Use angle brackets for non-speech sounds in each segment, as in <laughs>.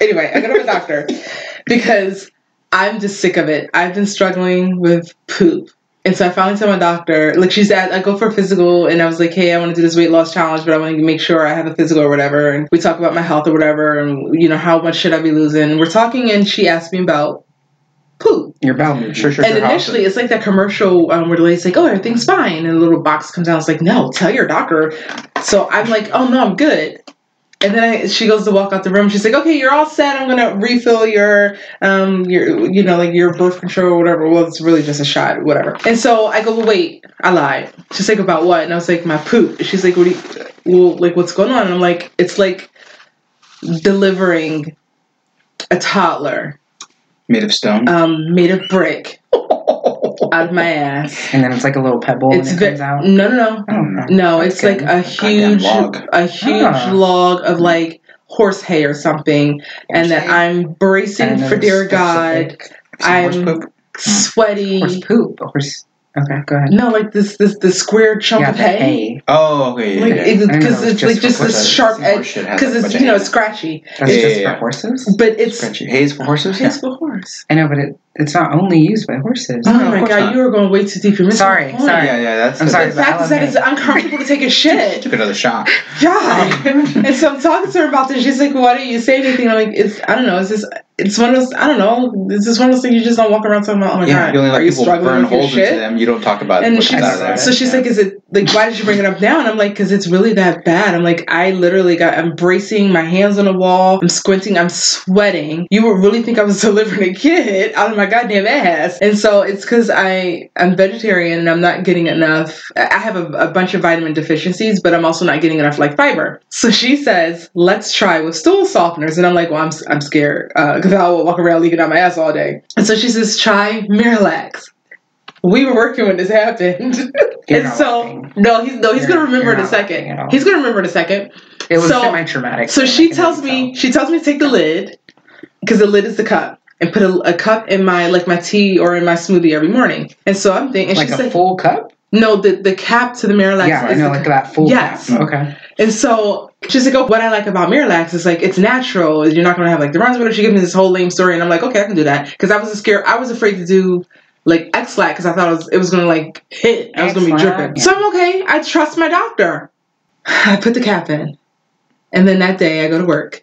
Anyway, I go to my doctor <laughs> because I'm just sick of it. I've been struggling with poop. And so I finally tell my doctor, like she said, I go for a physical and I was like, hey, I want to do this weight loss challenge, but I want to make sure I have a physical or whatever. And we talk about my health or whatever and, you know, how much should I be losing? And we're talking and she asked me about poop. Your bowel movement. Sure, sure, And sure. initially, it's like that commercial um, where the lady's like, "Oh, everything's fine," and a little box comes out. It's like, "No, tell your doctor." So I'm like, "Oh no, I'm good." And then I, she goes to walk out the room. She's like, "Okay, you're all set. I'm gonna refill your, um, your, you know, like your birth control or whatever. Well, it's really just a shot, whatever." And so I go, well, "Wait, I lied." She's like, "About what?" And I was like, "My poop." She's like, "What do you? Well, like, what's going on?" And I'm like, "It's like delivering a toddler, Made of stone. um, made of brick." Out of my ass. And then it's like a little pebble It's and it ve- comes out. no, no, no, Oh, no. no. It's Okay. like a huge, log. a huge Ah. log of like horse hay or something, and that I'm bracing for dear it's God. specific. Some horse I'm poop. sweaty. Horse poop. Horse. Okay, go ahead. No, like this, this, this square chunk yeah, of hay. hay. Oh, okay. Like yeah, yeah. it's because it's it's just like just this sharp edge horse shit has because it's bunch of you know hay. it's scratchy, That's Yeah, just yeah, for yeah. horses. but it's Scrunchy. Hayes for horses? it's Yeah. for horse. I know, but it, it's not only used by horses. Oh No, my god, not. you are going way too deep. You're missing Sorry, sorry. Yeah, yeah, that's I'm sorry, The fact is that it's uncomfortable to take a shit. Took another shot. <laughs> Yeah, and so I'm talking to her about this. She's like, "Why didn't you say anything?" I'm like, "It's I don't know. It's just it's one of those I don't know. It's just one of those things you just don't walk around talking about. Oh my yeah, god, you only are let you people struggling burn with your holes shit?" into them. You don't talk about And she's comes out of so she's like, "Is it like why did you bring it up now?" And I'm like, "Cause it's really that bad." I'm like, I literally got I'm bracing, my hands on the wall, I'm squinting, I'm sweating. You would really think I was <laughs> delivering a kid out of my goddamn ass. And so it's because I I'm vegetarian and I'm not getting enough. I have a, a bunch of vitamin deficiencies, but I'm also not getting enough like fiber. So she says, "Let's try with stool softeners," and I'm like, "Well, I'm I'm scared uh, because I will walk around leaking out my ass all day." And so she says, "Try Miralax." We were working when this happened. <laughs> And so laughing. no, he's no, he's You're- gonna remember in a second. He's gonna remember in a second. It was So- semi-traumatic. So she tells me she tells me to take the lid because the lid is the cup and put a, a cup in my like my tea or in my smoothie every morning. And so I'm thinking, like she's a like, full cup. no, the the cap to the Miralax. yeah, I know, like that full Yes. cap. Okay. And so she's like, oh, what I like about Miralax is like it's natural. You're not gonna have like the runs. Whatever. She gave me this whole lame story, and I'm like, okay, I can do that because I was scared. I was afraid to do like Ex-Lax because I thought it was, it was gonna like hit. I was gonna be dripping. yeah. So I'm okay. I trust my doctor. <sighs> I put the cap in, and then that day I go to work,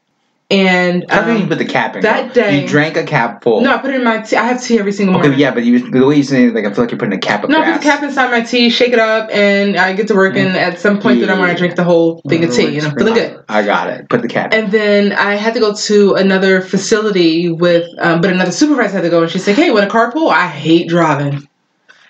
and I can you um, put the cap in? that girl? day- you drank a cap full. no, I put it in my tea. I have tea every single morning. Okay, yeah, but you, the way you say it, like I feel like you're putting a cap up No, I put the cap inside my tea, shake it up, and I get to work. And at some point, then I want to drink the whole thing of tea, and I'm feeling good. I got it. Put the cap. And then I had to go to another facility with, um, but another supervisor had to go, and she's like, "Hey, want a carpool? I hate driving,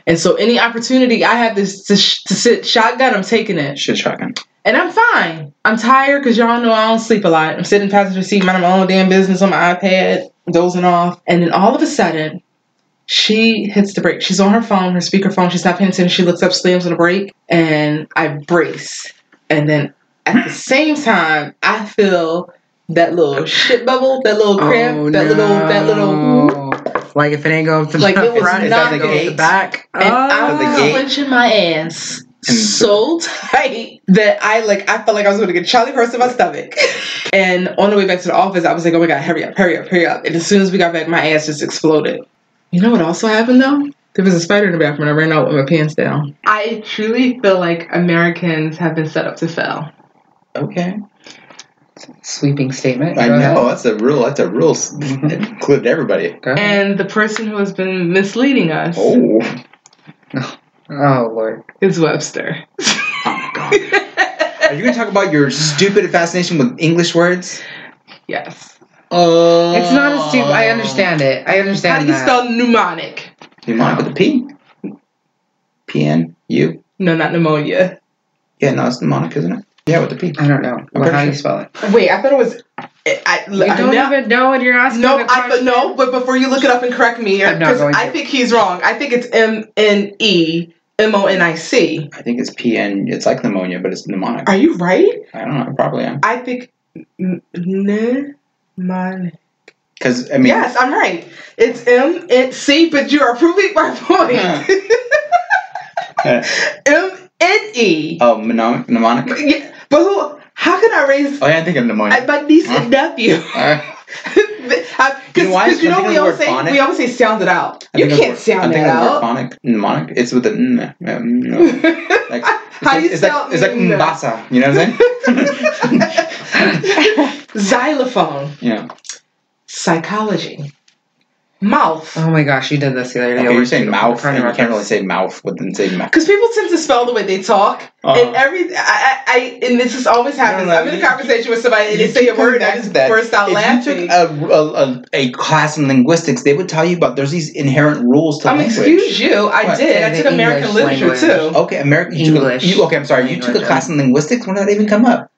and so any opportunity I have this to, sh- to sit shotgun, I'm taking it, Shit shotgun. And I'm fine. I'm tired because y'all know I don't sleep a lot. I'm sitting in the passenger seat, minding my own damn business on my iPad, dozing off, and then all of a sudden." She hits the brake. She's on her phone, her speakerphone. She's not paying attention. She looks up, slams on the brake, and I brace. And then at the same time, I feel that little shit bubble, that little oh, cramp, Oh, that little, that little, no. Like if it ain't go up the Like, it was front, not it go up the the back. and oh. I the was gate. clenching my ass And- so tight that I like, I felt like I was going to get Charlie Horse in my stomach. and on the way back to the office, I was like, oh my god, hurry up, hurry up, hurry up. And as soon as we got back, my ass just exploded. You know what also happened though? There was a spider in the bathroom and I ran out with my pants down. I truly feel like Americans have been set up to fail. Okay. Sweeping statement. I Go ahead. know that's a real. That's a real. s- mm-hmm. It included everybody. And the person who has been misleading us Oh. Oh lord. it's Webster. Oh my god. Are you gonna talk about your stupid fascination with English words? yes. Oh. It's not a stupid. I understand it. I understand How do you that. spell mnemonic? Mnemonic with a P. P N U. No, not pneumonia. Yeah, no, it's mnemonic, isn't it? Yeah, with the P. I don't know. Well, how do you spell it? Wait, I thought it was. I, I, You I don't know- even know what you're asking. No, I but no, but before you look it up and correct me, I'm because I to. think he's wrong. I think it's M N E M O N I C. I think it's P N. It's like pneumonia, but it's mnemonic. Are you right? I don't know. I probably am. I think n- mnemonic. Because I mean, Yes, I'm right. It's M N C, but you are proving my point. <laughs> M N E. oh, mnemonic. mnemonic. Yeah, But who? How can I raise Oh yeah, I think of pneumonia. my niece and nephew? <laughs> Because <laughs> You know you know I'm we always say phonic. we always say sound it out. I You can't sound I'm that thinking of the out. phonic, mnemonic. It's with the mm, mm, no. Like, <laughs> How like, do you it's spell like, it's like? Mbasa. You know what I'm saying? <laughs> Xylophone, yeah. psychology, mouth. Oh my gosh, you did this the other day. Okay, you're saying mouth, front and you can't really say mouth within say mouth. Because people tend to spell the way they talk, Uh-huh. and every I, I, I and this is always happens. no, I'm in a you- conversation with somebody and they say a keep coming word, back I to just that. burst out if laughing. you took a, a, a, a class in linguistics, they would tell you about there's these inherent rules to um, language. excuse you, I What? did. I The took American English literature language. too. Okay, American. You took a- English you, okay, I'm sorry. You took a class in linguistics. When did that even come up?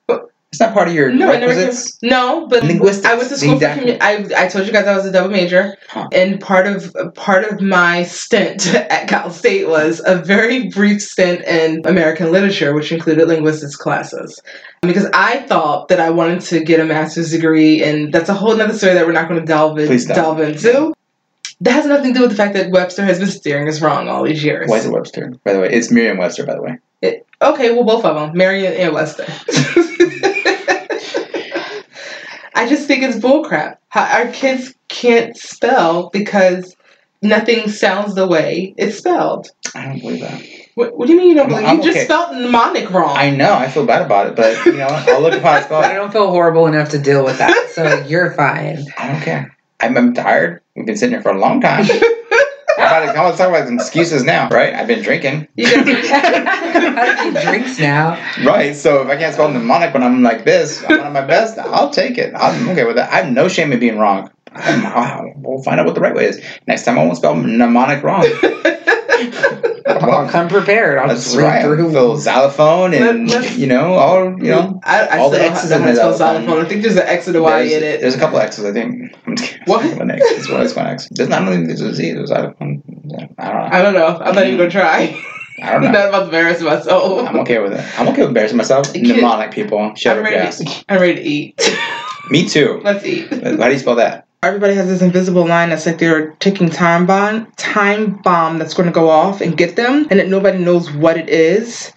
It's not part of your No, requisites. No, but Linguistics, I went to school for didactic. commu- I I told you guys I was a double major, Huh. and part of part of my stint <laughs> at Cal State was a very brief stint in American literature, which included linguistics classes. Because I thought that I wanted to get a master's degree, and that's a whole other story that we're not going to delve in, delve into. That has nothing to do with the fact that Webster has been steering us wrong all these years. Why is it Webster? By the way, it's Merriam-Webster. By the way, It, okay, well, both of them, Marion and Webster. <laughs> I just think it's bullcrap. Our kids can't spell because nothing sounds the way it's spelled. I don't believe that. What, what do you mean you don't I'm- believe? I'm you just okay. spelled mnemonic wrong. I know. I feel bad about it, but you know, I'll look upon it. But <laughs> I don't feel horrible enough to deal with that, so <laughs> you're fine. I don't care. I'm, I'm tired. We've been sitting here for a long time. <laughs> How about, let's talk about some excuses now, right? I've been drinking, you <laughs> do drinks now? right? So if I can't spell mnemonic when I'm like this, I'm at my best. I'll take it. I'm okay with that. I have no shame in being wrong. <laughs> We'll find out what the right way is. Next time I won't spell mnemonic wrong. <laughs> I'll come prepared. I'll just read right. through. Phil xylophone and Let- you know all you know. I, I all the X's in know how to the xylophone. I think there's an X and a Y in it. there's a couple X's, I think. I'm just kidding. What? One X. It's one, X. There's not only there's a Z. There's xylophone. I don't know. I don't know. I'm not even gonna try. I don't know. I'm <laughs> not about to embarrass myself. I'm okay with it. I'm okay with embarrassing myself. Mnemonic people. Shut I'm ready. To, I'm ready to eat. Me too. Let's eat. How do you spell that? Everybody has this invisible line that's like they're ticking time bomb, time bomb that's going to go off and get them, and that nobody knows what it is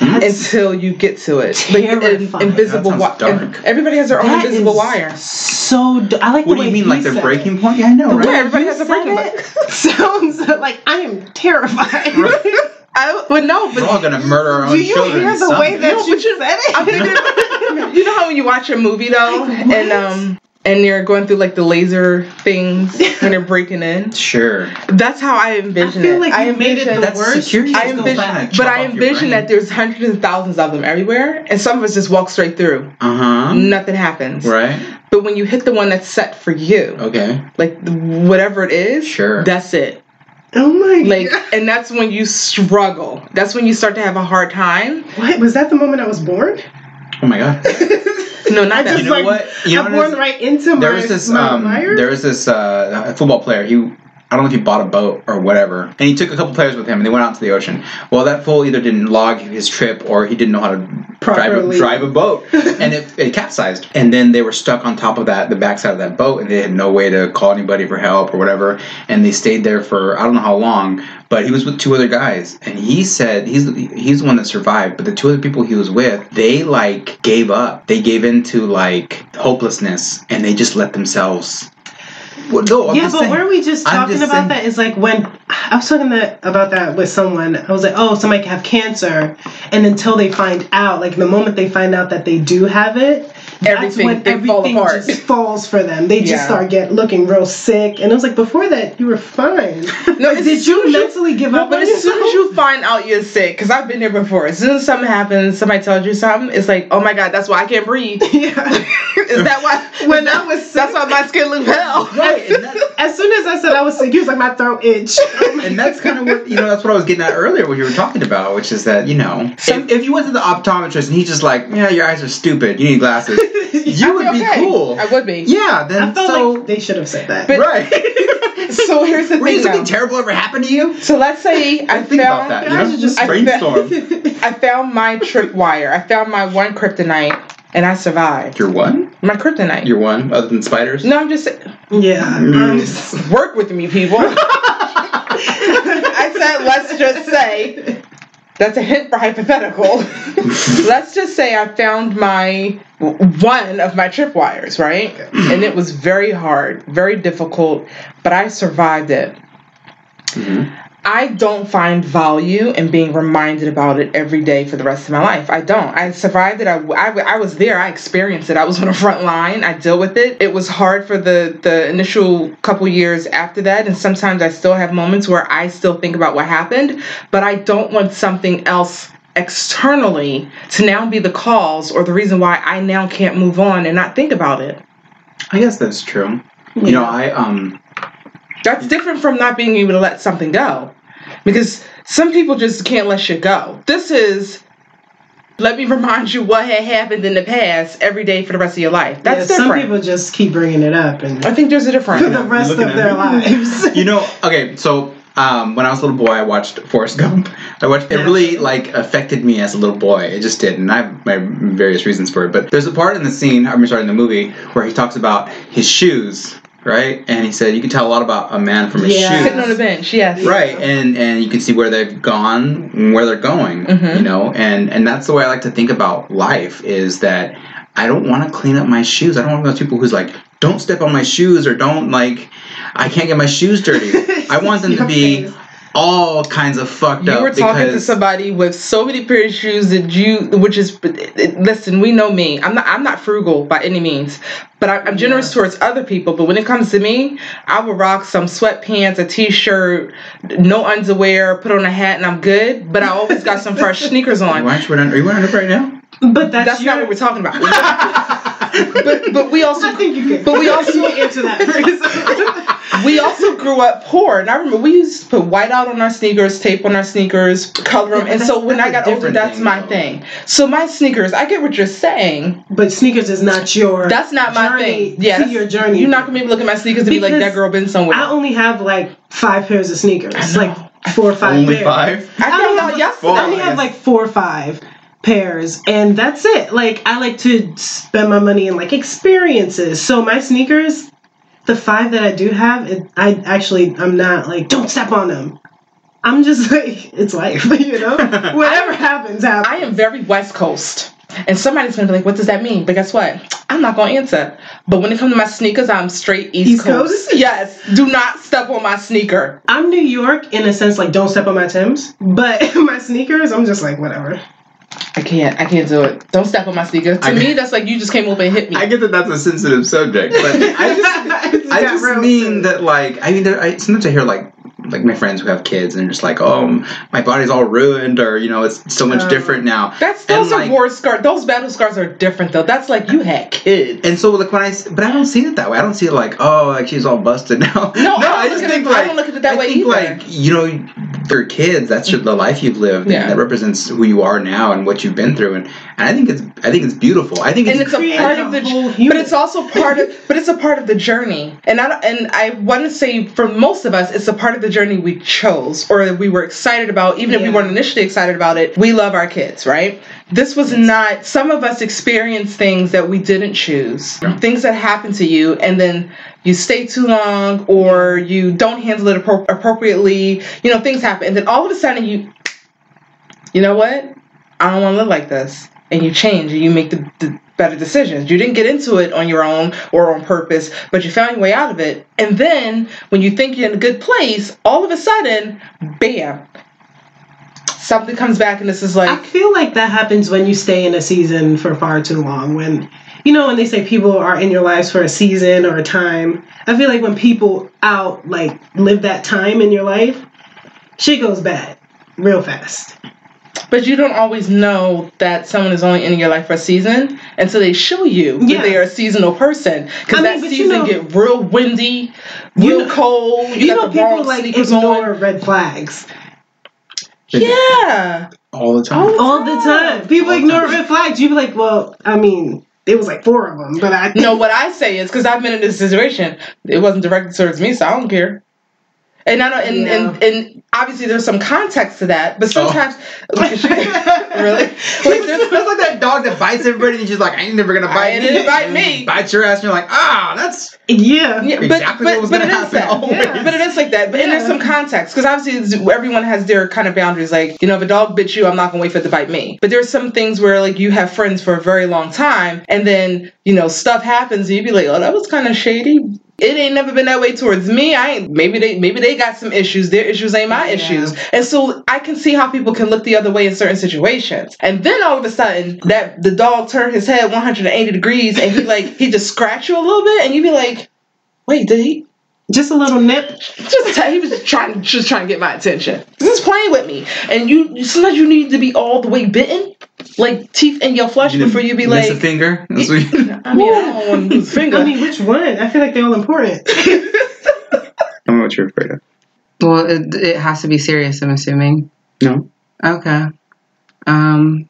until you get to it. Like an Terrifying. invisible That sounds wire. dark. Everybody has their own That invisible is wire. So d- I like What the do you mean, like the breaking it. point? Yeah, I know, The right? way everybody you has a breaking it <laughs> Sounds like I am terrified. <laughs> I, but no, but We're all gonna murder our own Do you children. hear the way that No, you but you- said it? <laughs> I'm thinking, you know how when you watch a movie though, Like, and um, and you're going through like the laser things <laughs> when they're breaking in. Sure. That's how I envision it. I feel it. like I made it envision the That's worst. security. I Just go envision, back but I envision that there's hundreds and thousands of them everywhere, and some of us just walk straight through. Uh huh. Nothing happens. Right. But when you hit the one that's set for you, Okay. like whatever it is, Sure. that's it. Oh my Like, god. and that's when you struggle. That's when you start to have a hard time. What was that the moment I was born? Oh my god. No, not I that. just You know like what? You know I'm what born is? right into there my, was this my um, there was this uh, football player. He I don't know if he bought a boat or whatever, and he took a couple players with him, and they went out to the ocean. Well, that fool either didn't log his trip or he didn't know how to drive a, drive a boat, <laughs> and it, it capsized. And then they were stuck on top of that, the backside of that boat, and they had no way to call anybody for help or whatever. And they stayed there for I don't know how long, but he was with two other guys, and he said he's he's the one that survived. But the two other people he was with, they like gave up. They gave into like hopelessness, and they just let themselves. Well, no, I'm yeah, but saying- were we just talking just about saying- that? Is like when I was talking that, about that with someone. I was like, oh, somebody can have cancer, and until they find out, like the moment they find out that they do have it, Everything- that's when they fall everything apart. just <laughs> falls for them. They just Yeah. start get looking real sick, and it was like before that you were fine. No, <laughs> did you mentally give No, up? but on as soon as you find out you're sick, because I've been there before. As soon as something happens, somebody tells you something, it's like, oh my god, that's why I can't breathe. <laughs> yeah. Is that why? When I was sick, That's why my skin looked pale. Right, that- as soon as I said I was sick, he was like, my throat itch. and that's kind of what you know. That's what I was getting at earlier, what you were talking about, which is that you know, Some- if, if you went to the optometrist and he's just like, "Yeah, your eyes are stupid. You need glasses," <laughs> you would I'd be okay. cool. I would be. Yeah, I then felt so like they should have said that. But- right. <laughs> So here's the Were thing. you something terrible ever happened to you? So let's say <laughs> I think about found that. You Guys know, are just I brainstorm. I found my tripwire. I found my one kryptonite, and I survived. Your one? My kryptonite. Your one, other than spiders? no, I'm just saying, yeah. Mm. I'm just- work with me, people. I said, let's just say That's a hint for hypothetical. <laughs> Let's just say I found my one of my tripwires, right? And it was very hard, very difficult, but I survived it. Mhm. I don't find value in being reminded about it every day for the rest of my life. I don't. I survived it. I, I, I was there. I experienced it. I was on the front line. I deal with it. It was hard for the, the initial couple years after that. And sometimes I still have moments where I still think about what happened, but I don't want something else externally to now be the cause or the reason why I now can't move on and not think about it. I guess that's true. You know, I um That's different from not being able to let something go. Because some people just can't let shit go. This is let me remind you what had happened in the past every day for the rest of your life. That's Yeah, some different. people just keep bringing it up and I think there's a difference for <laughs> the rest of their me. lives. <laughs> you know, okay, so um, when I was a little boy, I watched Forrest Gump. I watched it. Really, like, affected me as a little boy. It just did, and I have my various reasons for it. But there's a part in the scene, I'm sorry, in the movie, where he talks about his shoes, right? And he said you can tell a lot about a man from his Yeah. Sitting on a bench, yes. Right, and and you can see where they've gone, and where they're going, Mhm. you know, and and that's the way I like to think about life. Is that I don't want to clean up my shoes. I don't want those people who's like, don't step on my shoes or don't like, I can't get my shoes dirty. <laughs> I want them to be. All kinds of fucked You up You were talking to somebody with so many pair of shoes that you, which is, listen, we know me. I'm not, I'm not frugal by any means, but I, I'm generous towards other people. But when it comes to me, I will rock some sweatpants, a t-shirt, no underwear, put on a hat, and I'm good. But I always got some <laughs> fresh sneakers on. Why aren't you wearing? Are you wearing it right now? But that's, That's your, not what we're talking about. <laughs> <laughs> but but we also I think you can. But we also- you answer that <laughs> we also grew up poor, and I remember we used to put white out on our sneakers, tape on our sneakers, color them. Yeah, and so when I got older, that's thing, my though. thing. So my sneakers, I get what you're saying. but sneakers is not your. That's not my journey thing. Yeah, to your journey. You're not gonna be able to look at my sneakers and be like, that girl been somewhere. I only have like five pairs of sneakers, I know. like four or five. Only pairs. five. I I found don't out have- yesterday. Four. I only I have like four or five pairs, and that's it. Like I like to spend my money in like experiences. So my sneakers, the five that I do have, it, I actually I'm not like don't step on them. I'm just <laughs> like it's life, <laughs> you know. <laughs> Whatever happens, happens. I am very West Coast. And somebody's gonna be like, what does that mean? But guess what? I'm not gonna answer. But when it comes to my sneakers, I'm straight East, East Coast. Coast? Yes. Do not step on my sneaker. I'm New York in a sense, like don't step on my Tims, but my sneakers, I'm just like whatever. I can't. I can't do it. Don't step on my sneaker. To I- me, that's like you just came over and hit me. I get that that's a sensitive subject, but <laughs> I just I just mean soon. that like I mean there, I, sometimes I hear like like my friends who have kids and they're just like oh my body's all ruined or you know it's so much Oh. different now. That's And, those are like- war scars. Those battle scars are different though. That's like you had kids. And so like when I s- but I don't see it that way. I don't see it like oh like she's all busted now. No, <laughs> I I look just at think it- I don't look at it that I way think either. like you know for kids that's just the life you've lived Yeah. that represents who you are now and what you've been through and, and I think it's I think it's beautiful. I think and it's, it's a part of the but it's also part of but it's a part of the journey and i and i want to say for most of us it's a part of the journey we chose or that we were excited about even if we weren't initially excited about it we love our kids right this was not some of us experienced things that we didn't choose Yeah. things that happen to you and then you stay too long or you don't handle it appro- appropriately you know things happen and then all of a sudden you you know what I don't want to live like this. And you change and you make the, the better decisions. You didn't get into it on your own or on purpose, but you found your way out of it. And then when you think you're in a good place, all of a sudden, bam, something comes back and this is like. I feel like that happens when you stay in a season for far too long. When you know when they say people are in your lives for a season or a time, I feel like when people out like live that time in your life, shit goes bad real fast. but you don't always know that someone is only in your life for a season until they show you Yeah. that they are a seasonal person. Because I mean, that but you season know- get real windy, You real know- cold. You, You, got know the people wrong like ignore on. red flags Yeah. all the time. All the time. People All ignore time. red flags. You be like, well, I mean, it was like four of them, but I No, what I say is because I've been in this situation. It wasn't directed towards me, so I don't care. And I don't, and, Yeah. and and obviously there's some context to that, but sometimes look at you. really, like That's there's, like that dog that bites everybody and she's like, I ain't never gonna bite I you. didn't bite me. Bites your ass and you're like, ah, that's yeah. yeah, but exactly but, what was but gonna is happen <laughs> Yeah. But it is like that. But and there's some context because obviously everyone has their kind of boundaries. Like you know, if a dog bit you, I'm not gonna wait for it to bite me. But there's some things where like you have friends for a very long time, and then you know stuff happens, and you be like, oh, that was kind of shady. It ain't never been that way towards me. I ain't. Maybe they maybe they got some issues. Their issues ain't my Yeah. issues. And so I can see how people can look the other way in certain situations. And then all of a sudden, that the dog turned his head 180 degrees, and he <laughs> like he just scratched you a little bit, and you be like, wait, did he? Just a little nip. just he was just trying just trying to get my attention. Just playing with me, and you you- sometimes you need to be all the way bitten, like teeth in your flesh, You before you be miss like. a finger. That's what you- <laughs> I mean, I don't want to lose <laughs> a finger. I mean, which one? I feel like they're all important. <laughs> Tell me what you're afraid of. Well, it, it has to be serious. I'm assuming. No. Okay. Um,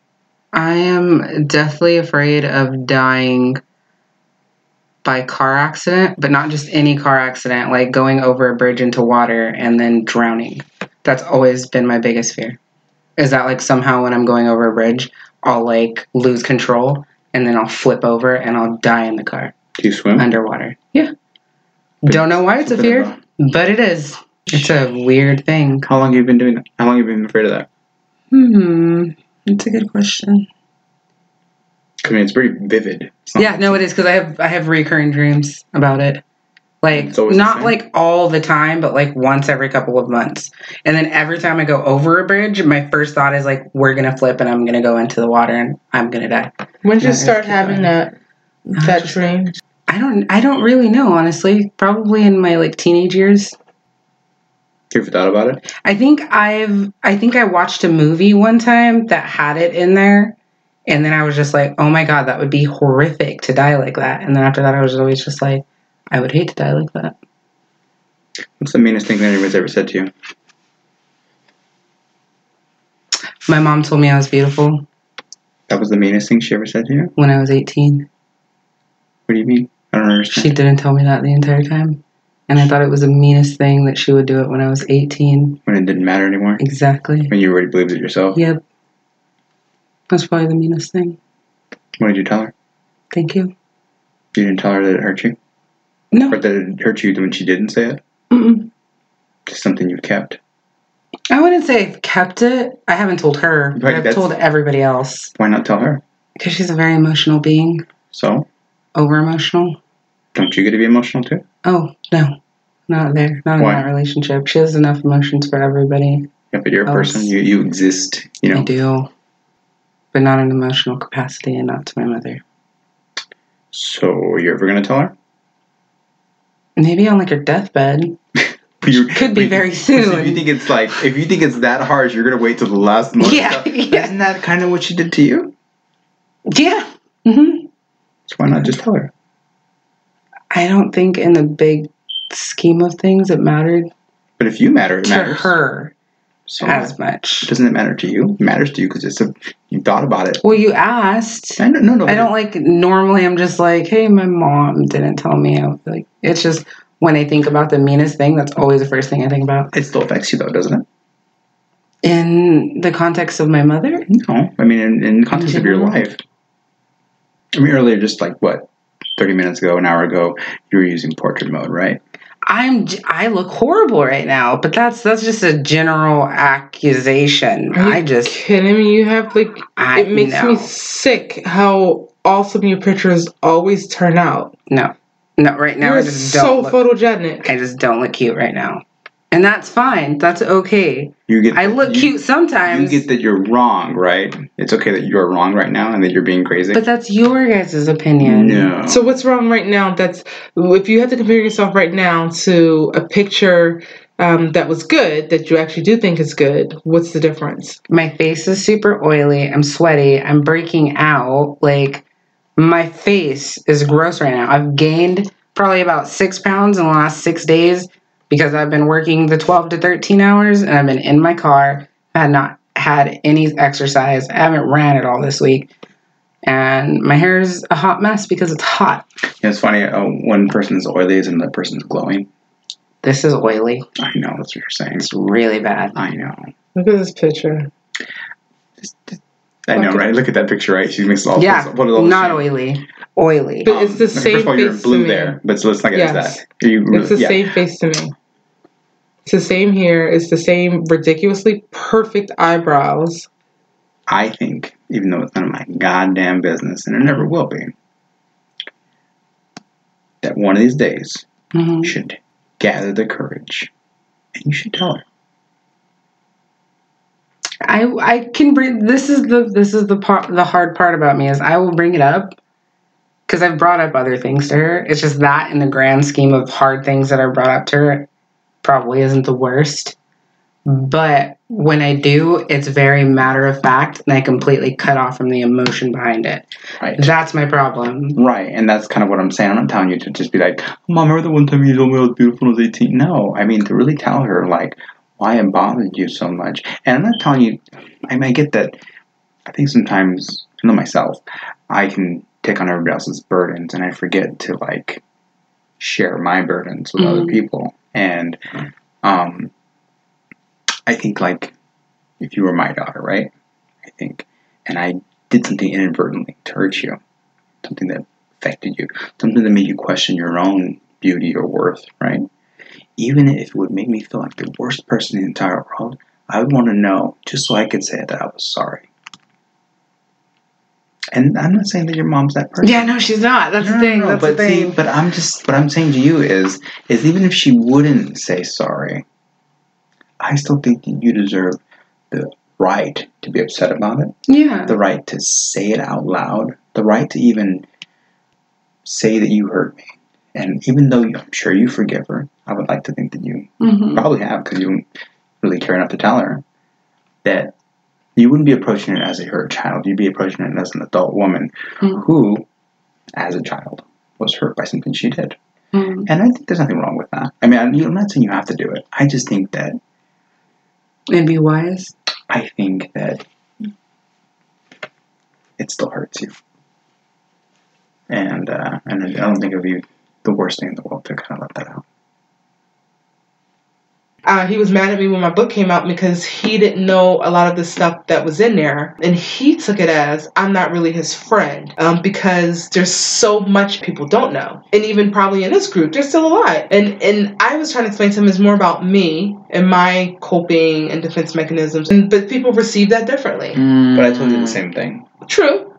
I am deathly afraid of dying by car accident, but not just any car accident, like going over a bridge into water and then drowning. That's always been my biggest fear. Is that like somehow when I'm going over a bridge, I'll like lose control and then I'll flip over and I'll die in the car Do you swim? underwater. Yeah. Don't know why it's a fear, about- but it is. It's a weird thing. How long have you been doing that? How long have you been afraid of that? Hmm. That's a good question. I mean, it's pretty vivid. It's Yeah, no, it is because I have I have recurring dreams about it. Like It's always the not like all the time, but like once every couple of months. And then every time I go over a bridge, my first thought is like, we're gonna flip and I'm gonna go into the water and I'm gonna die. when did you start having good. that that dream? I don't I don't really know, honestly. Probably in my like teenage years. You ever thought about it? I think I've I think I watched a movie one time that had it in there. And then I was just like, oh my god, that would be horrific to die like that. And then after that I was always just like, I would hate to die like that. What's the meanest thing that anyone's ever said to you? My mom told me I was beautiful That was the meanest thing she ever said to you? when I was 18. What do you mean? I don't understand. She didn't tell me that the entire time. And I thought it was the meanest thing that she would do it when I was 18. when it didn't matter anymore? Exactly. When you already believed it yourself? Yep. That's probably the meanest thing. What did you tell her? Thank you. You didn't tell her that it hurt you? No. Or that it hurt you when she didn't say it? Mm-mm. Just something you've kept? I wouldn't say I've kept it. I haven't told her, but Right, I've told everybody else. Why not tell her? Because she's a very emotional being. So? Over emotional. Don't you get to be emotional too? Oh, no. Not there. Not in that relationship. She has enough emotions for everybody. Yeah, but you're a Oh, person. You you exist. You know. I do. But not in emotional capacity and not to my mother. So you're ever gonna tell her? Maybe on like her deathbed. You Could be very soon. So if you think it's like, if you think it's that harsh, you're gonna wait till the last moment. Yeah, <laughs> yeah. Isn't that kind of what she did to you? Yeah. hmm So why not just tell her? I don't think in the big scheme of things it mattered But if you matter, it to matters. her So as much. doesn't it matter to you? It matters to you because it's a you thought about it. Well, you asked. I don't, no, no. I don't like normally. I'm just like, hey, my mom didn't tell me. I like, it's just when I think about the meanest thing, that's always the first thing I think about. It still affects you though, doesn't it? In the context of my mother, No, I mean in, in the context of your life. I mean earlier, just like what, thirty minutes ago, an hour ago, you were using portrait mode, right? I'm I look horrible right now, but that's that's just a general accusation. I just kidding me? You have like I it makes know. me sick how awesome your pictures always turn out. no, no. Right now, You're I just so don't. look, photogenic. I just don't look cute right now, and that's fine. That's okay. You get. I look you, cute sometimes. You get that you're wrong, right? It's okay that you're wrong right now and that you're being crazy. but that's your guys' opinion. no. So what's wrong right now? That's if you had to compare yourself right now to a picture um, that was good that you actually do think is good. What's the difference? my face is super oily. I'm sweaty. I'm breaking out. Like my face is gross right now. I've gained probably about six pounds in the last six days because I've been working the 12 to 13 hours and I've been in my car. I had not had any exercise. I haven't ran at all this week. And my hair is a hot mess because it's hot. Yeah, it's funny. Uh, one person's oily and the person's glowing. This is oily. I know that's what you're saying. It's really bad. I know. Look at this picture. I know, Okay. right? Look at that picture, right? She makes all Yeah, what are all not the- oily. Oily. But it's the okay, same First of all, you're face blue to me. there, but so let's not get Yes. into that. Are you, It's the yeah. same face to me. It's the same here. It's the same ridiculously perfect eyebrows. I think, even though it's none of my goddamn business, and it never will be, that one of these days Mhm. you should gather the courage and you should tell her. I I can bring this is the this is the part the hard part about me is I will bring it up because I've brought up other things to her. It's just that in the grand scheme of hard things that I brought up to her probably isn't the worst. But when I do, it's very matter of fact and I completely cut off from the emotion behind it. Right. That's my problem. Right, and that's kind of what I'm saying. I'm not telling you to just be like, Mom, remember the one time you told me I was beautiful when I was 18? No, I mean to really tell her, like, why it bothered you so much. And I'm not telling you, I mean, I get that. I think sometimes, I know myself, I can take on everybody else's burdens and I forget to, like, share my burdens with other Mhm. people. And, um, I think, like, if you were my daughter, right? I think, and I did something inadvertently to hurt you, something that affected you, something that made you question your own beauty or worth, right? Even if it would make me feel like the worst person in the entire world, I would want to know just so I could say that I was sorry. And I'm not saying that your mom's that person. Yeah, no, she's not. That's No, the thing. no, That's but the see, but I'm just what I'm saying to you is is even if she wouldn't say sorry, I still think that you deserve the right to be upset about it, yeah. the right to say it out loud, the right to even say that you hurt me. And even though you, I'm sure you forgive her, I would like to think that you Mhm. probably have because you don't really care enough to tell her that you wouldn't be approaching it as a hurt child. You'd be approaching it as an adult woman Mhm. who, as a child, was hurt by something she did. Mhm. And I think there's nothing wrong with that. I mean, I'm not saying you have to do it. I just think that And be wise. I think that it still hurts you. And uh, and I don't think it would be the worst thing in the world to kind of let that out. Uh, he was mad at me when my book came out because he didn't know a lot of the stuff that was in there. And he took it as i'm not really his friend um, because there's so much people don't know. And even probably in this group there's still a lot. And and i was trying to explain to him it's more about me and my coping and defense mechanisms. And, but people receive that differently. But I told you the same thing. true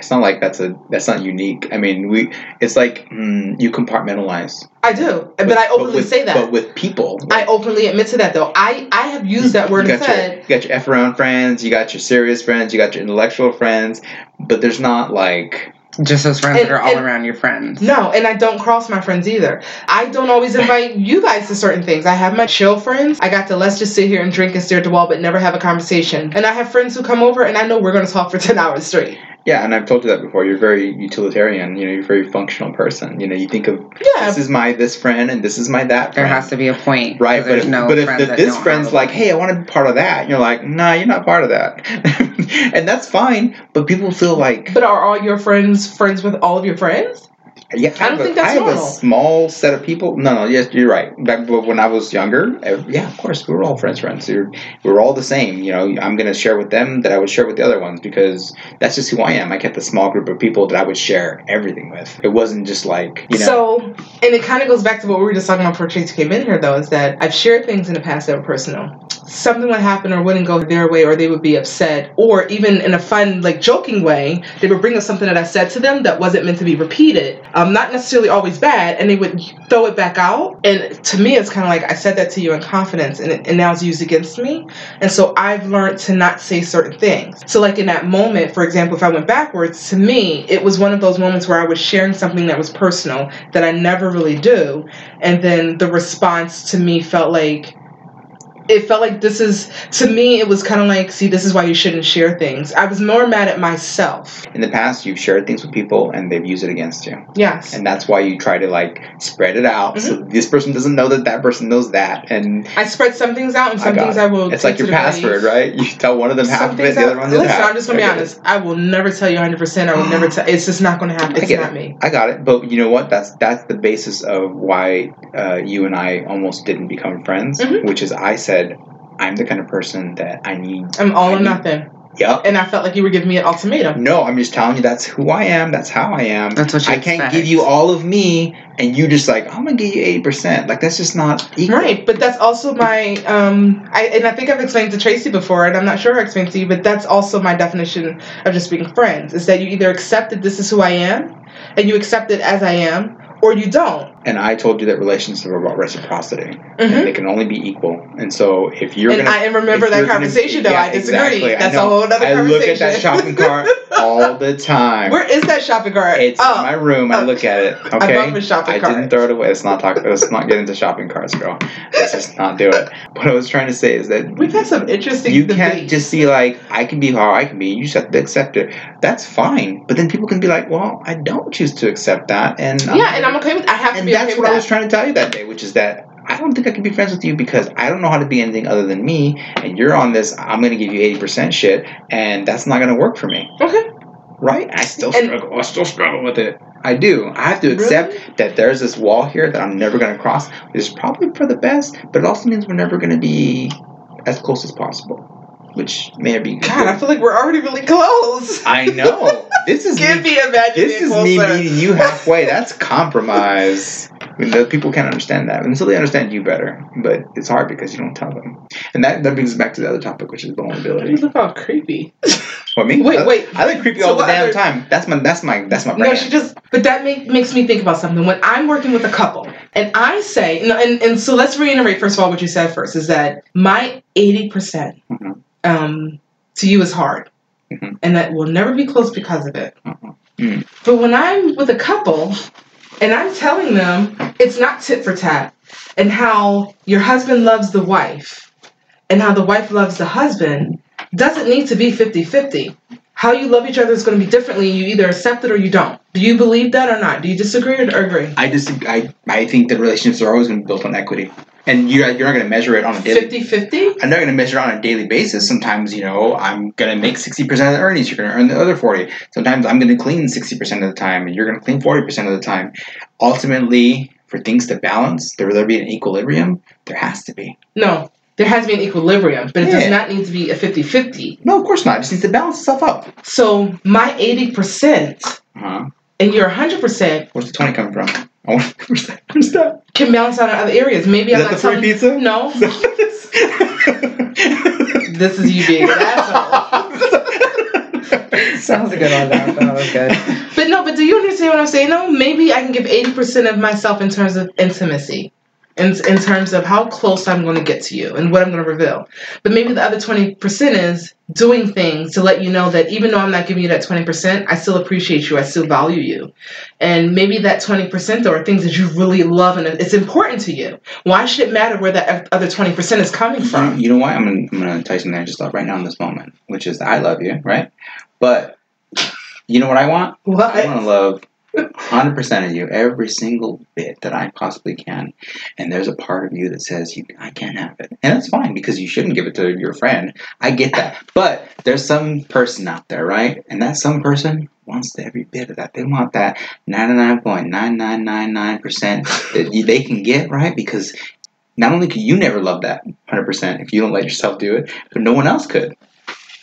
It's not like that's a that's not unique. I mean, we it's like mm, you compartmentalize. i do but i openly with, say that But with people, i openly admit to that though i i have used that word you and got your said you got your f around friends, you got your serious friends, you got your intellectual friends, but there's not like Just those friends And- that are all and- around your friends. No, and I don't cross my friends either. I don't always <laughs> invite you guys to certain things. I have my chill friends. I got to let's just sit here and drink and stare at the wall, but never have a conversation. And I have friends who come over, and I know we're going to talk for <laughs> 10 hours straight. Yeah, and I've told you that before. You're very utilitarian. You know, you're a very functional person. You know, you think of Yeah. this is my this friend and this is my that There has to be a point, Right, but if, no but if friends the, this friend's like, hey, I want to be part of that, you're like, nah, you're not part of that, <laughs> and that's fine. But people feel like, But are all your friends friends with all of your friends? Yeah, I don't have a- think that's I have normal. a small set of people. No, no, yes, you're right. Back when I was younger, eh, yeah, of course, we were all friends, friends. We were, we were all the same. You know, I'm gonna share with them that I would share with the other ones because that's just who I am. I kept a small group of people that I would share everything with. It wasn't just like you know. So, and it kind of goes back to what we were just talking about before Tracy came in here, though, is that I've shared things in the past that were personal. Something would happen or wouldn't go their way, or they would be upset, or even in a fun, like joking way, they would bring up something that I said to them that wasn't meant to be repeated. Um, Um, not necessarily always bad, and they would throw it back out. And to me, it's kind of like I said that to you in confidence, and, and now it's used against me. And so I've learned to not say certain things. So, like in that moment, for example, if I went backwards, to me, it was one of those moments where I was sharing something that was personal that I never really do. And then the response to me felt like it felt like this is to me it was kind of like see this is why you shouldn't share things i was more mad at myself In the past, you've shared things with people and they've used it against you. yes And that's why you try to like spread it out so Mm-hmm. this person doesn't know that that person knows that. And i spread some things out and some got things it. i will it's like your password, right? You tell one of them half of it, the other one listen half. i'm just gonna be I honest i will never tell you 100% i will never tell it's just not gonna happen I it's not it. me I got it, but you know what? That's that's the basis of why uh, you and I almost didn't become friends. Mhm. Which is, I said, I'm the kind of person that I need. i'm all I or need- nothing Yep. and i felt like you were giving me an ultimatum No, I'm just telling you that's who I am. That's how I am. That's what you I can't expect. give you all of me, and you just like I'm gonna give you eighty percent. Like that's just not equal. Right, but that's also my um I and I think I've explained to Tracy before and I'm not sure I explained to you, but that's also my definition of just being friends. Is that you either accept that this is who I am and you accept it as I am or you don't. And I told you that relationships are about reciprocity, Mhm. and they can only be equal. And so if you're and gonna I remember that you're gonna- conversation though. yeah, I disagree. exactly. That's a whole other conversation. I look at that shopping cart <laughs> all the time. Where is that shopping cart? It's oh, in my room. I Oh. look at it. I Okay. love a shopping I cart. didn't throw it away. Let's not talk. Let's not get into shopping carts, girl. Let's just not do it. What I was trying to say is that We've had some interesting you debates. can't just see like I can be how I can be. You just have to accept it. That's fine. But then people can be like, well, I don't choose to accept that, and Yeah, and I'm okay with I have to that's what I was trying to tell you that day, which is that I don't think I can be friends with you because I don't know how to be anything other than me, and you're on this. I'm going to give you eighty percent shit, and that's not going to work for me, Okay. right? I still And- struggle. I still struggle with it. I do. I have to accept Really? that there's this wall here that I'm never going to cross. It's probably for the best, but it also means we're never going to be as close as possible, which may be. God, I feel like we're already really close. I know. This is <laughs> Can't me be imagining this is me closer. meeting you halfway. That's compromise. I mean, the people can't understand that until they understand you better. But it's hard because you don't tell them. And that, that brings us back to the other topic, which is vulnerability. You vulnerability. look all creepy. What me? Wait, I, wait. I look creepy So all the damn other- time. That's my that's my that's my No, brand. she just. But that make, makes me think about something. When I'm working with a couple, and I say, no, and, and so let's reiterate first of all what you said first is that my eighty percent Mhm. Um, to you is hard, Mhm. and that we'll never be close because of it. Mhm. Mm. But when I'm with a couple, and I'm telling them it's not tit for tat, and how your husband loves the wife, and how the wife loves the husband, doesn't need to be 50 50. How you love each other is going to be differently. You either accept it or you don't. Do you believe that or not? Do you disagree or agree? I just I I think that relationships are always going to be built on equity, and you're you're not going to measure it on a daily 50 50? I'm not going to measure it on a daily basis. Sometimes, you know, I'm going to make 60% of the earnings. You're going to earn the other 40. Sometimes I'm going to clean 60% of the time and you're going to clean 40% of the time. Ultimately, for things to balance, there there be an equilibrium. There has to be. No. There has to be an equilibrium, but it does not need to be a 50 50. No, of course not. It just needs to balance itself out. So my 80% Uh-huh. And your 100% Where's the 20 coming from? I want, where's that? Where's that? can balance out in other areas. Maybe Is I'm that not the free telling pizza? No. <laughs> This This is you being an <laughs> asshole. Sounds a good one. That that was good. But no, but do you understand what I'm saying? No, maybe I can give 80% of myself in terms of intimacy. In, in terms of how close I'm going to get to you and what I'm going to reveal. But maybe the other 20% is doing things to let you know that even though I'm not giving you that 20%, I still appreciate you. I still value you. And maybe that 20% though are things that you really love and it's important to you. Why should it matter where that other 20% is coming from? you know what? I'm gonna, I'm gonna tell you something I just thought right now in this moment, which is I love you, right? But you know what I want? What? I want to love 100% of you, every single bit that I possibly can. And there's a part of you that says, you, I can't have it. And that's fine because you shouldn't give it to your friend. I get that. But there's some person out there, right? And that some person wants every bit of that. They want that 99.9999% that they can get, right? Because not only could you never love that 100% if you don't let yourself do it, but no one else could.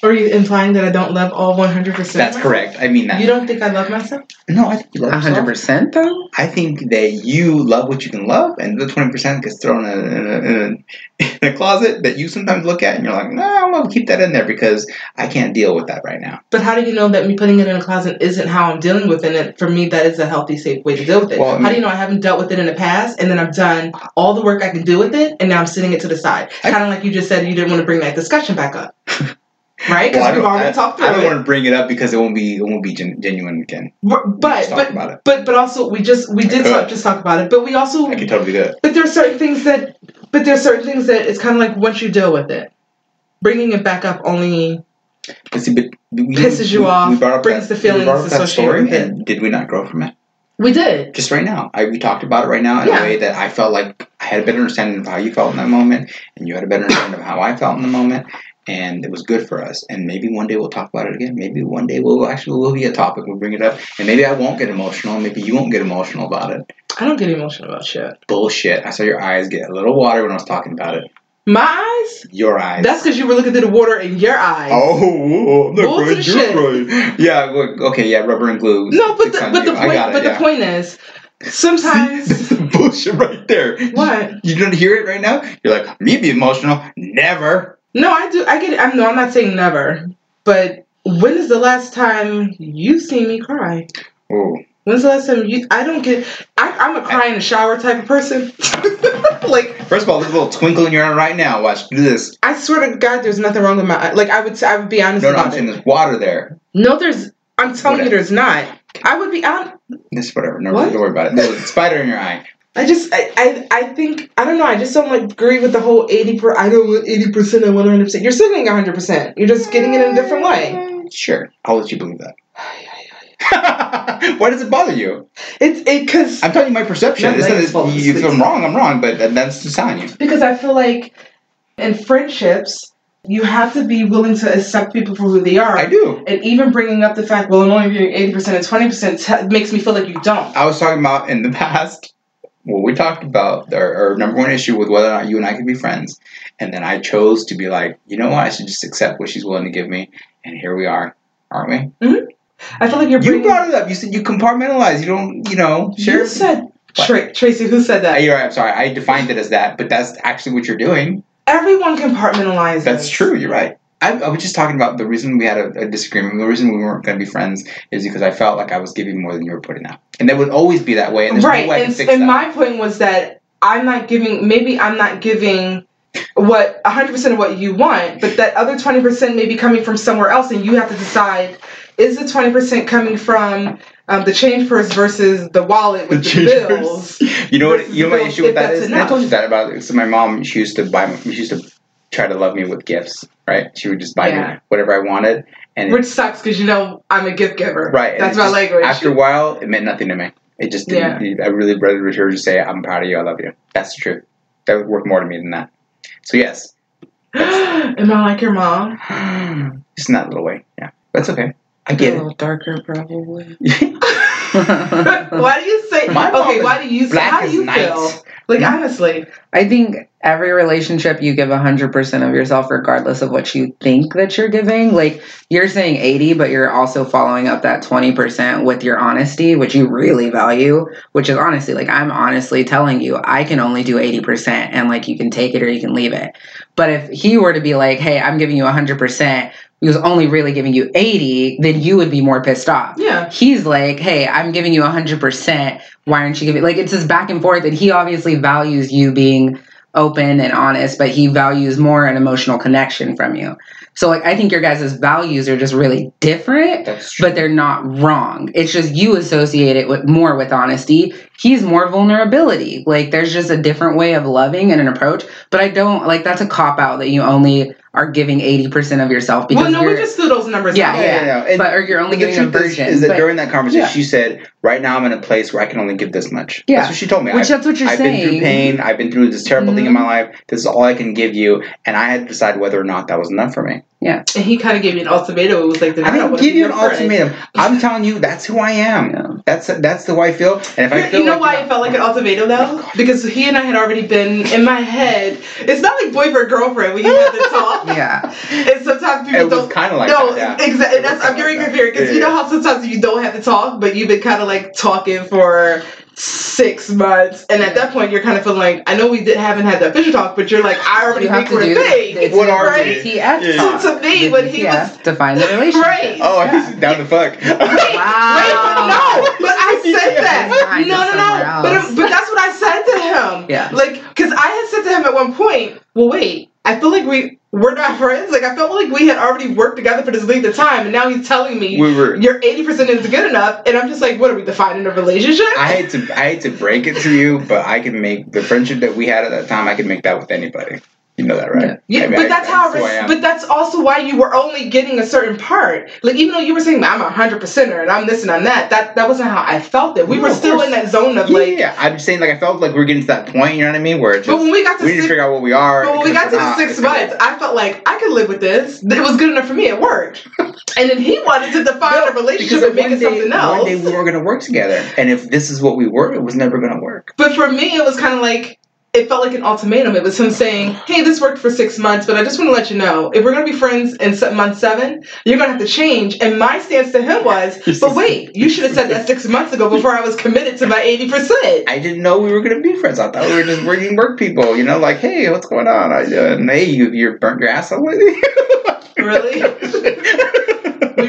Are you implying that I don't love all 100%? That's correct. I mean that. You don't think I love myself? no, I think you love yourself. hundred percent though. I think that you love what you can love, and the twenty percent gets thrown in a, in, a, in, a, <laughs> in a closet that you sometimes look at, and you're like, "No, I'm gonna keep that in there because I can't deal with that right now." But how do you know that me putting it in a closet isn't how I'm dealing with it? And for me, that is a healthy, safe way to deal with it. Well, I how do you know I haven't dealt with it in the past, and then I've done all the work I can do with it, and now I'm sitting it to the side? Kind of like you just said, you didn't want to bring that discussion back up. <laughs> right? Because Well, we've already I, talked I don't it. want to bring it up because it won't be it won't be gen- genuine again. But but about it. but but also we just we did talk, just talk about it. But we also I can totally do it. but there's certain things that but there's certain things that it's kind of like once you deal with it, bringing it back up only But see, but we, Pisses you off, we brought up brings that, the feelings we brought up that associated story, with it. and did we not grow from it? we did. Just right now, I we talked about it right now in Yeah. a way that I felt like I had a better understanding of how you felt in that moment, and you had a better understanding of how I felt in the moment, and it was good for us. And maybe one day we'll talk about it again. Maybe one day we'll actually will be a topic. We'll bring it up, and maybe I won't get emotional. Maybe you won't get emotional about it. I don't get emotional about shit. Bullshit! I saw your eyes get a little water when I was talking about it. My eyes? Your eyes. That's because you were looking through the water in your eyes. Oh, I'm not Bull to crying, the you're shit. crying. Yeah, okay, yeah, rubber and glue. No, but the, but the you. Point it, but yeah. the point is sometimes <laughs> bullshit right there. what? You don't hear it right now? You're like, me be emotional? Never. No, I do. I get it. I'm no. I'm not saying never. But when is the last time you seen me cry? Oh, When's the last time you? I don't get. I, I'm a cry in the shower type of person. <laughs> like first of all, there's a little twinkle in your eye right now. Watch, do this. I swear to God, there's nothing wrong with my. eye. Like I would. I would be honest No, no, I'm about saying there's water there. No, there's. I'm telling you, there's not. I would be on. This whatever. No, What? don't worry about it. There's a spider in your eye. I just. I, I. I think. I don't know. I just don't like agree with the whole eighty per. I don't want eighty percent. I want hundred percent. You're still getting hundred percent. You're just getting it in a different way. Sure, I'll let you believe that. <laughs> Why does it bother you? It's it because I'm telling you my perception. It's not- it's if I'm wrong, I'm wrong, but that's just telling you. because I feel like in friendships you have to be willing to accept people for who they are. I do. And even bringing up the fact, well, I'm only getting eighty percent and twenty percent t- makes me feel like you don't. I was talking about in the <laughs> past what we talked about our, our number one issue with whether or not you and I could be friends, and then I chose to be like, you know what, I should just accept what she's willing to give me, and here we are, aren't we? I feel like you're You brought it up. You said you compartmentalize. You don't, you know, share. You said Tra- Tracy. Who said Uh, that? You're right. I'm sorry. I defined it as that, but that's actually what you're doing. Everyone compartmentalizes. That's true. You're right. I, I was just talking about the reason we had a, a disagreement. The reason we weren't going to be friends is because I felt like I was giving more than you were putting out, and that would always be that way. And there's right. no way I can and fix and that. my point was that I'm not giving. Maybe I'm not giving what 100% of what you want, but that other 20% may be coming from somewhere else, and you have to decide: is the 20% coming from um, the change purse versus the wallet with the, change bills? You know what? You know my issue with that's I told you that about it. So my mom, she used to buy. She used to try to love me with gifts. Right? She would just buy Yeah. me whatever I wanted, and Which sucks because you know I'm a gift giver. right. That's my just- language. After a while, it meant nothing to me. It just didn't. I really rather her just say, "I'm proud of you. I love you." That's the truth. That would worth more to me than that. So yes, <gasps> Am I like your mom? <sighs> just in that little way. Yeah, that's okay. I get a it. little darker, probably. <laughs> <laughs> <laughs> Why do you say? My okay, why do you? black how do you night. feel? Like honestly, I think every relationship you give 100% of yourself, regardless of what you think that you're giving. Like you're saying 80, but you're also following up that 20% with your honesty, which you really value, which is honestly, like I'm honestly telling you, I can only do 80% and like you can take it or you can leave it. But if he were to be like, hey, I'm giving you 100%, he was only really giving you 80, then you would be more pissed off. yeah. He's like, hey, I'm giving you 100%. Why aren't you giving? Like, it's just back and forth. And he obviously values you being open and honest, but he values more an emotional connection from you. So, like, I think your guys' values are just really different, but they're not wrong. It's just you associate it with more with honesty. He's more vulnerability. Like, there's just a different way of loving and an approach. But I don't like that's a cop out that you only are giving 80% of yourself because Well, no, we just threw those numbers Yeah, out. yeah, yeah. And- but or you're only giving a truth is, version. is that but- during that conversation, Yeah. she said, "Right now, I'm in a place where I can only give this much." Yeah. That's what she told me. Which I've, that's what you're I've saying. been through pain. I've been through this terrible thing in Mhm. my life. This is all I can give you, and I had to decide whether or not that was enough for me. And he kind of gave me an ultimatum. It was like, then I I don't didn't give to you an friend. ultimatum. I'm <laughs> telling you, that's who I am. Yeah. That's that's the way I feel. And if I You- feel you know like why it felt like an ultimatum though? Oh because he and I had already been in my head. It's not like boyfriend girlfriend when you have to talk. <laughs> yeah. And sometimes people it was don't. kind of like no, that. Yeah. exactly. That's I'm getting like confused because that. you know how sometimes you don't have to talk, but you've been kind of like talking for six months, and at that point you're kind of feeling like I know we did, haven't had the official talk, but you're like I already You have think to we're do a thing. What the are we? BTS Yeah. talk. To me, The when he BTS define the relationship. <laughs> Right. Oh, Yeah. he's down to fuck. Wait, wait, but no, but I said that. Behind No, no, no. But but that's what I said to him. Yeah. Like, cause I had said to him at one point, well, wait, I feel like we we're not friends. Like I felt like we had already worked together for this length of time, and now he's telling me We were. your eighty percent is good enough, and I'm just like, what are we defining a relationship? I hate to I hate to break it to you, but I can make the friendship that we had at that time. I can make that with anybody. You know that, right? Yeah, I mean, but I- that's how. I who I res- but that's also why you were only getting a certain part. Like even though you were saying I'm a hundred percenter and I'm this and I'm that, that that wasn't how I felt it. We No, were still course. in that zone of yeah, like. yeah, yeah. I'm just saying, like I felt like we are getting to that point. You know what I mean? Where it's But when we got to we need to six, figure out what we are. but when we got to the six months, I felt like I could live with this. It was good enough for me. It worked. <laughs> And then he wanted to define a relationship and make it something else. One day we were going to work together, and if this is what we were, it was never going to work. But for me, it was kind of like it felt like an ultimatum. It was him saying, "Hey, this worked for six months, but I just want to let you know, if we're gonna be friends in month seven, you're gonna have to change." And my stance to him was, "But wait, you should have said that six months ago before I was committed to my eighty percent." I didn't know we were going to be friends. I thought we were just working work people. You know, like, hey, what's going on? I, uh, hey, you you burnt your ass lately. Really? <laughs>